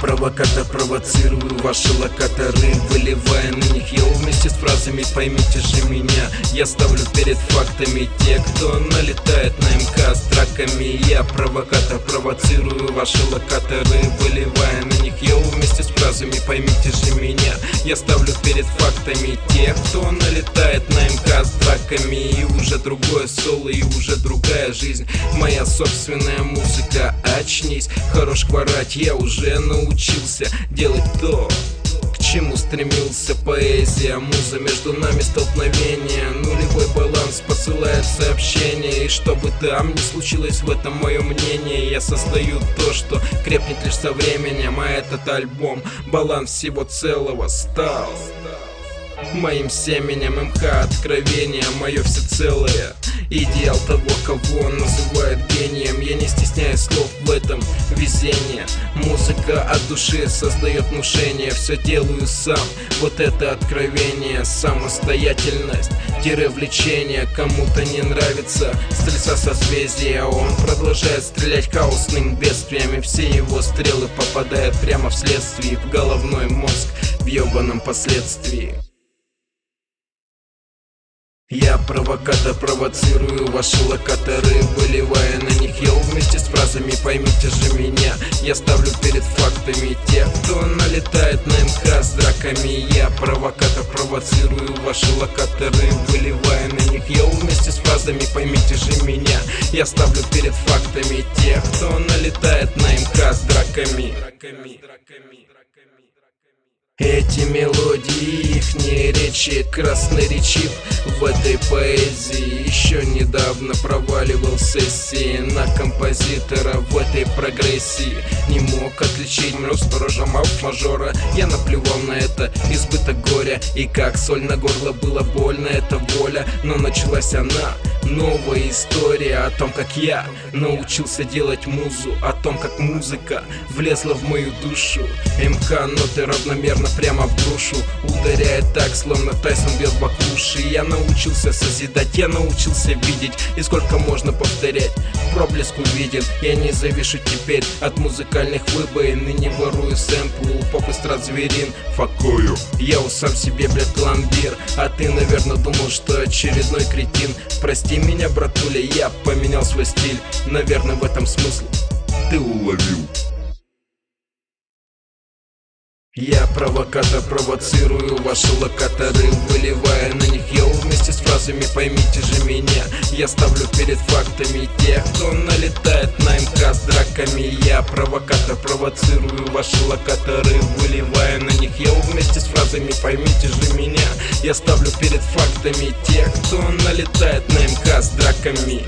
провокатор, провоцирую ваши локаторы Выливая на них. Его вместе с фразами Поймите же меня, я ставлю перед фактами Те, кто налетает на МК с драками Я провокатор, провоцирую ваши локаторы Выливая фразами Поймите же меня, я ставлю перед фактами Те, кто налетает на МК с драками И уже другое соло, и уже другая жизнь. Моя собственная музыка, очнись. Хорош хворать, я уже научился делать то чему стремился поэзия? Муза между нами столкновение. Нулевой баланс посылает сообщение. И чтобы там не случилось в этом мое мнение Я создаю то, что крепнет лишь со временем. А этот альбом баланс всего целого стал Моим семенем МХ откровение мое всецелое Идеал того, кого называют гением. Я не стесняюсь слов в этом везение Музыка от души создает внушение. Все делаю сам, вот это откровение Самостоятельность, тире влечение. Кому-то не нравится стрельца созвездия. Он продолжает стрелять хаосным бедствиями Все его стрелы попадают прямо вследствие В головной мозг в ебаном последствии я провокатор, провоцирую ваши локаторы Выливая на них ел вместе с фразами. Поймите же меня, я ставлю перед фактами. Тех, кто налетает на МК с драками Я провокатор, провоцирую ваши локаторы Выливая на них ел вместе с фразами. Поймите же меня, я ставлю перед фактами. Тех, кто налетает на МК с драками эти мелодии, их не речи красноречив В этой поэзии еще недавно проваливал сессии На композитора в этой прогрессии Не мог отличить. Сторожа мажора Я наплевал на это, избыток горя И как соль на горло было больно, это воля. Но началась она Новая история о том, как я научился делать музу О том, как музыка влезла в мою душу. МК ноты равномерно прямо в душу Ударяет так, словно Тайсон бьет баклуши Я научился созидать, я научился видеть И сколько можно повторять, проблеск увиден Я не завишу теперь от музыкальных выбоин И не ворую сэмплы у поп эстрад зверин. Факую, я у сам себе, блядь, пломбир А ты, наверное, думал, что очередной кретин. Прости меня, братуля, я поменял свой стиль. Наверное, в этом смысл. Ты уловил. Я провокатор, провоцирую ваши локаторы Выливая на них йоу. Вместе с фразами Поймите же меня, я ставлю перед фактами Тех, кто налетает на МК с драками. Я провокатор, провоцирую ваши локаторы Выливая на них с фразами Поймите же меня, я ставлю перед фактами Тех, кто налетает на МК с драками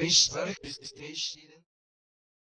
Beş tane PlayStation